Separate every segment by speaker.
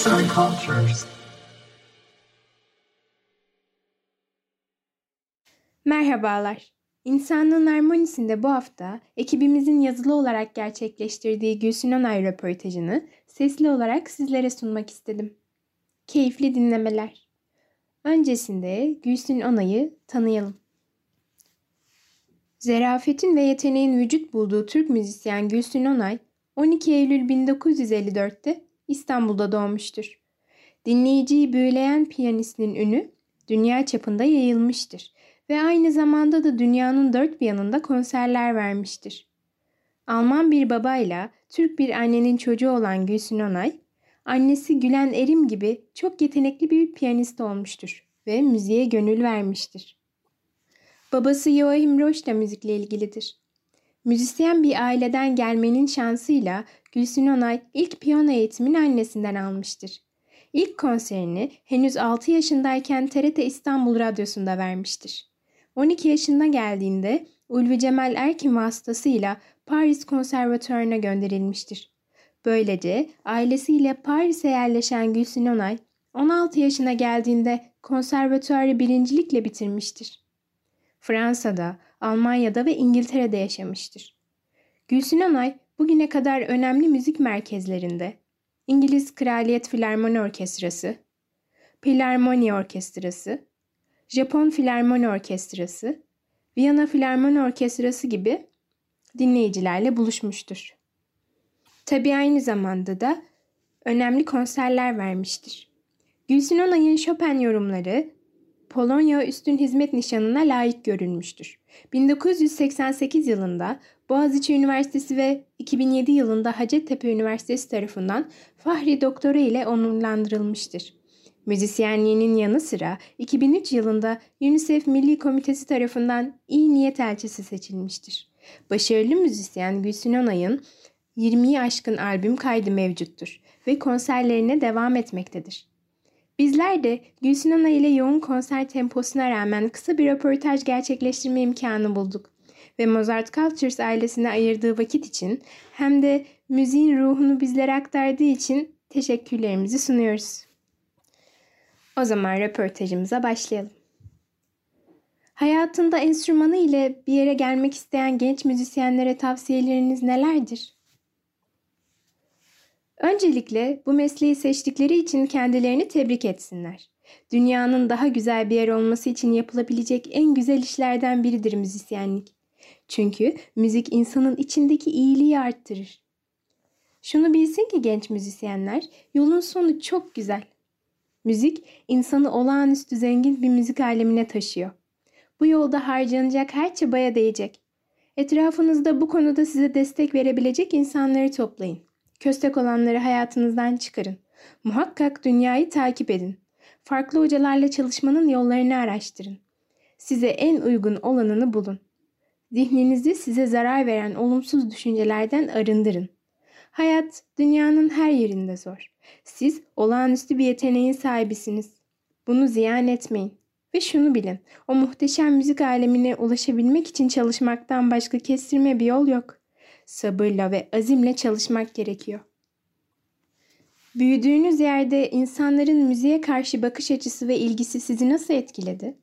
Speaker 1: Arts and Cultures.
Speaker 2: Merhabalar. İnsanlığın Harmonisi'nde bu hafta ekibimizin yazılı olarak gerçekleştirdiği Gülsün Onay röportajını sesli olarak sizlere sunmak istedim. Keyifli dinlemeler. Öncesinde Gülsün Onay'ı tanıyalım. Zerafetin ve yeteneğin vücut bulduğu Türk müzisyen Gülsün Onay, 12 Eylül 1954'te İstanbul'da doğmuştur. Dinleyiciyi büyüleyen piyanistin ünü dünya çapında yayılmıştır ve aynı zamanda da dünyanın dört bir yanında konserler vermiştir. Alman bir babayla Türk bir annenin çocuğu olan Gülsün Onay, annesi Gülen Erim gibi çok yetenekli bir piyanist olmuştur ve müziğe gönül vermiştir. Babası Joachim Roche da müzikle ilgilidir. Müzisyen bir aileden gelmenin şansıyla Gülsün Onay ilk piyano eğitimini annesinden almıştır. İlk konserini henüz 6 yaşındayken TRT İstanbul Radyosu'nda vermiştir. 12 yaşına geldiğinde Ulvi Cemal Erkin vasıtasıyla Paris Konservatuarı'na gönderilmiştir. Böylece ailesiyle Paris'e yerleşen Gülsün Onay 16 yaşına geldiğinde konservatuarı birincilikle bitirmiştir. Fransa'da, Almanya'da ve İngiltere'de yaşamıştır. Gülsün Onay bugüne kadar önemli müzik merkezlerinde İngiliz Kraliyet Filarmoni Orkestrası, Filarmoni Orkestrası, Japon Filarmoni Orkestrası, Viyana Filarmoni Orkestrası gibi dinleyicilerle buluşmuştur. Tabi aynı zamanda da önemli konserler vermiştir. Gülsün Onay'ın Chopin yorumları Polonya Üstün Hizmet Nişanı'na layık görülmüştür. 1988 yılında Boğaziçi Üniversitesi ve 2007 yılında Hacettepe Üniversitesi tarafından Fahri Doktora ile onurlandırılmıştır. Müzisyenliğinin yanı sıra 2003 yılında UNICEF Milli Komitesi tarafından iyi niyet elçisi seçilmiştir. Başarılı müzisyen Gülsün Onay'ın 20'yi aşkın albüm kaydı mevcuttur ve konserlerine devam etmektedir. Bizler de Gülsün Ana ile yoğun konser temposuna rağmen kısa bir röportaj gerçekleştirme imkanı bulduk. Ve Mozart Cultures ailesine ayırdığı vakit için hem de müziğin ruhunu bizlere aktardığı için teşekkürlerimizi sunuyoruz. O zaman röportajımıza başlayalım. Hayatında enstrümanı ile bir yere gelmek isteyen genç müzisyenlere tavsiyeleriniz nelerdir? Öncelikle bu mesleği seçtikleri için kendilerini tebrik etsinler. Dünyanın daha güzel bir yer olması için yapılabilecek en güzel işlerden biridir müzisyenlik. Çünkü müzik insanın içindeki iyiliği arttırır. Şunu bilsin ki genç müzisyenler, yolun sonu çok güzel. Müzik insanı olağanüstü zengin bir müzik alemine taşıyor. Bu yolda harcanacak her çabaya değecek. Etrafınızda bu konuda size destek verebilecek insanları toplayın. Köstek olanları hayatınızdan çıkarın. Muhakkak dünyayı takip edin. Farklı hocalarla çalışmanın yollarını araştırın. Size en uygun olanını bulun. Zihninizi size zarar veren olumsuz düşüncelerden arındırın. Hayat dünyanın her yerinde zor. Siz olağanüstü bir yeteneğin sahibisiniz. Bunu ziyan etmeyin. Ve şunu bilin, o muhteşem müzik alemine ulaşabilmek için çalışmaktan başka kestirme bir yol yok sabırla ve azimle çalışmak gerekiyor. Büyüdüğünüz yerde insanların müziğe karşı bakış açısı ve ilgisi sizi nasıl etkiledi?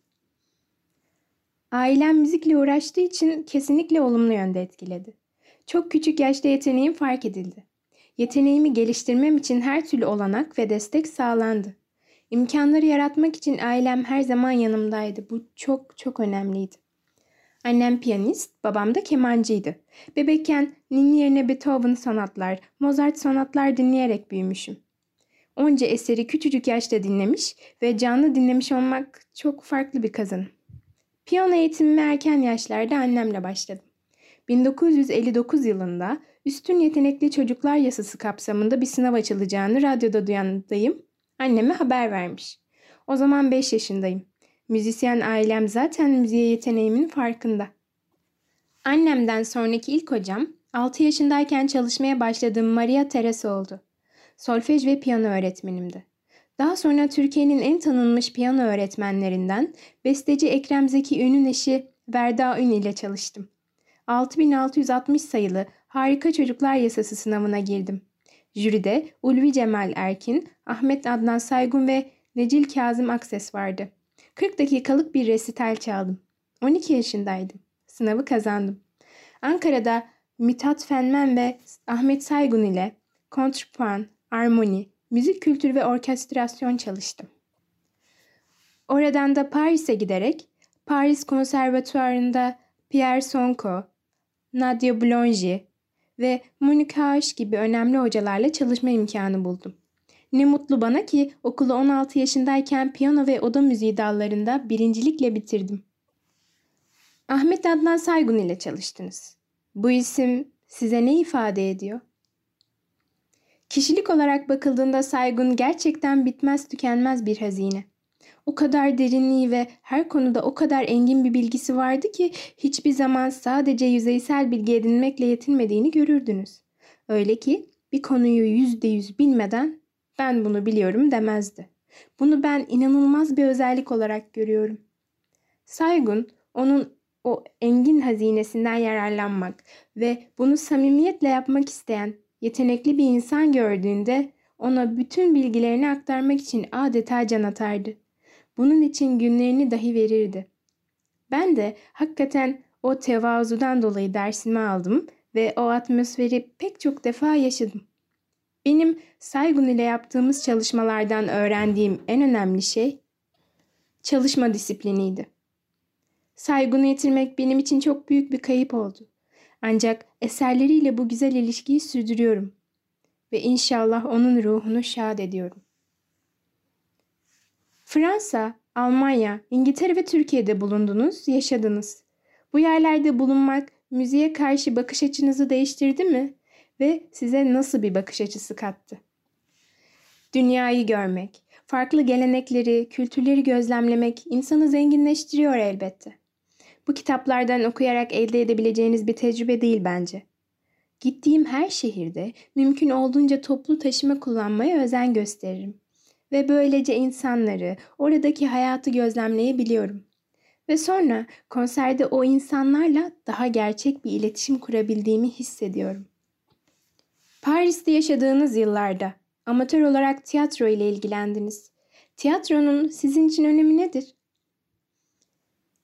Speaker 2: Ailem müzikle uğraştığı için kesinlikle olumlu yönde etkiledi. Çok küçük yaşta yeteneğim fark edildi. Yeteneğimi geliştirmem için her türlü olanak ve destek sağlandı. İmkanları yaratmak için ailem her zaman yanımdaydı. Bu çok çok önemliydi. Annem piyanist, babam da kemancıydı. Bebekken ninni yerine Beethoven sonatlar, Mozart sonatlar dinleyerek büyümüşüm. Onca eseri küçücük yaşta dinlemiş ve canlı dinlemiş olmak çok farklı bir kazanım. Piyano eğitimime erken yaşlarda annemle başladım. 1959 yılında Üstün Yetenekli Çocuklar Yasası kapsamında bir sınav açılacağını radyoda duyan dayım anneme haber vermiş. O zaman 5 yaşındayım. Müzisyen ailem zaten müziğe yeteneğimin farkında. Annemden sonraki ilk hocam 6 yaşındayken çalışmaya başladığım Maria Teresa oldu. Solfej ve piyano öğretmenimdi. Daha sonra Türkiye'nin en tanınmış piyano öğretmenlerinden besteci Ekrem Zeki Ün'ün eşi Verda Ün ile çalıştım. 6660 sayılı Harika Çocuklar Yasası sınavına girdim. Jüride Ulvi Cemal Erkin, Ahmet Adnan Saygun ve Necil Kazım Akses vardı. 40 dakikalık bir resital çaldım. 12 yaşındaydım. Sınavı kazandım. Ankara'da Mithat Fenmen ve Ahmet Saygun ile kontrpuan, armoni, müzik kültürü ve orkestrasyon çalıştım. Oradan da Paris'e giderek Paris Konservatuarı'nda Pierre Sonko, Nadia Boulanger ve Monica Aş gibi önemli hocalarla çalışma imkanı buldum. Ne mutlu bana ki okulu 16 yaşındayken piyano ve oda müziği dallarında birincilikle bitirdim. Ahmet Adnan Saygun ile çalıştınız. Bu isim size ne ifade ediyor? Kişilik olarak bakıldığında Saygun gerçekten bitmez tükenmez bir hazine. O kadar derinliği ve her konuda o kadar engin bir bilgisi vardı ki hiçbir zaman sadece yüzeysel bilgi edinmekle yetinmediğini görürdünüz. Öyle ki bir konuyu yüzde yüz bilmeden ben bunu biliyorum demezdi. Bunu ben inanılmaz bir özellik olarak görüyorum. Saygun onun o engin hazinesinden yararlanmak ve bunu samimiyetle yapmak isteyen yetenekli bir insan gördüğünde ona bütün bilgilerini aktarmak için adeta can atardı. Bunun için günlerini dahi verirdi. Ben de hakikaten o tevazudan dolayı dersimi aldım ve o atmosferi pek çok defa yaşadım. Benim Saygun ile yaptığımız çalışmalardan öğrendiğim en önemli şey çalışma disipliniydi. Saygun'u yitirmek benim için çok büyük bir kayıp oldu. Ancak eserleriyle bu güzel ilişkiyi sürdürüyorum ve inşallah onun ruhunu şad ediyorum. Fransa, Almanya, İngiltere ve Türkiye'de bulundunuz, yaşadınız. Bu yerlerde bulunmak müziğe karşı bakış açınızı değiştirdi mi ve size nasıl bir bakış açısı kattı? Dünyayı görmek, farklı gelenekleri, kültürleri gözlemlemek insanı zenginleştiriyor elbette. Bu kitaplardan okuyarak elde edebileceğiniz bir tecrübe değil bence. Gittiğim her şehirde mümkün olduğunca toplu taşıma kullanmaya özen gösteririm ve böylece insanları, oradaki hayatı gözlemleyebiliyorum. Ve sonra konserde o insanlarla daha gerçek bir iletişim kurabildiğimi hissediyorum. Paris'te yaşadığınız yıllarda amatör olarak tiyatro ile ilgilendiniz. Tiyatronun sizin için önemi nedir?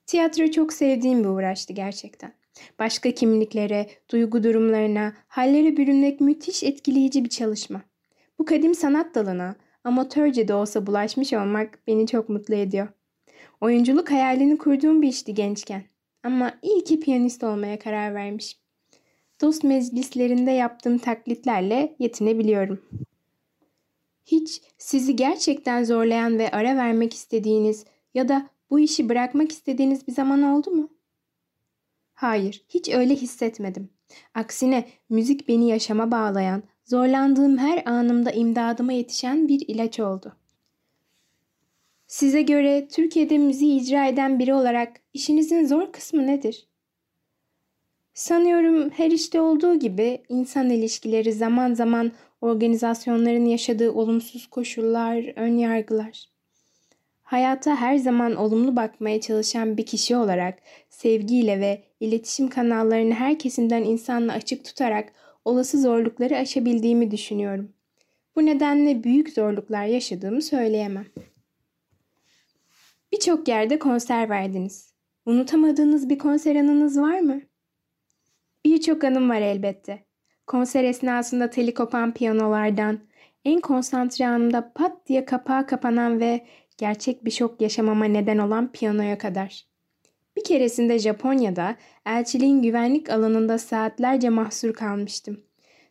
Speaker 2: Tiyatro çok sevdiğim bir uğraştı gerçekten. Başka kimliklere, duygu durumlarına, hallere bürünmek müthiş etkileyici bir çalışma. Bu kadim sanat dalına amatörce de olsa bulaşmış olmak beni çok mutlu ediyor. Oyunculuk hayalini kurduğum bir işti gençken. Ama iyi ki piyanist olmaya karar vermiş. Dost meclislerinde yaptığım taklitlerle yetinebiliyorum. Hiç sizi gerçekten zorlayan ve ara vermek istediğiniz ya da bu işi bırakmak istediğiniz bir zaman oldu mu? Hayır, hiç öyle hissetmedim. Aksine müzik beni yaşama bağlayan, zorlandığım her anımda imdadıma yetişen bir ilaç oldu. Size göre Türkiye'de müziği icra eden biri olarak işinizin zor kısmı nedir? Sanıyorum her işte olduğu gibi insan ilişkileri zaman zaman organizasyonların yaşadığı olumsuz koşullar, ön yargılar. Hayata her zaman olumlu bakmaya çalışan bir kişi olarak sevgiyle ve iletişim kanallarını her kesimden insanla açık tutarak olası zorlukları aşabildiğimi düşünüyorum. Bu nedenle büyük zorluklar yaşadığımı söyleyemem. Birçok yerde konser verdiniz. Unutamadığınız bir konser anınız var mı? Birçok anım var elbette. Konser esnasında teli kopan piyanolardan, en konsantre anımda pat diye kapağı kapanan ve gerçek bir şok yaşamama neden olan piyanoya kadar. Bir keresinde Japonya'da elçiliğin güvenlik alanında saatlerce mahsur kalmıştım.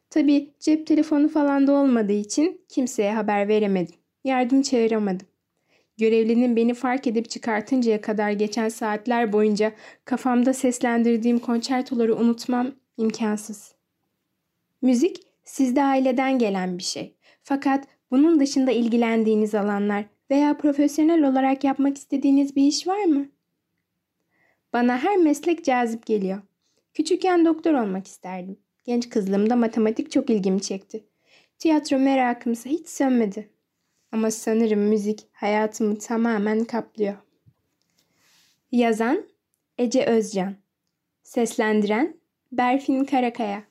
Speaker 2: Tabi cep telefonu falan da olmadığı için kimseye haber veremedim. Yardım çağıramadım. Görevlinin beni fark edip çıkartıncaya kadar geçen saatler boyunca kafamda seslendirdiğim konçertoları unutmam imkansız. Müzik sizde aileden gelen bir şey. Fakat bunun dışında ilgilendiğiniz alanlar veya profesyonel olarak yapmak istediğiniz bir iş var mı? Bana her meslek cazip geliyor. Küçükken doktor olmak isterdim. Genç kızlığımda matematik çok ilgimi çekti. Tiyatro merakımsa hiç sönmedi. Ama sanırım müzik hayatımı tamamen kaplıyor. Yazan Ece Özcan Seslendiren Berfin Karakaya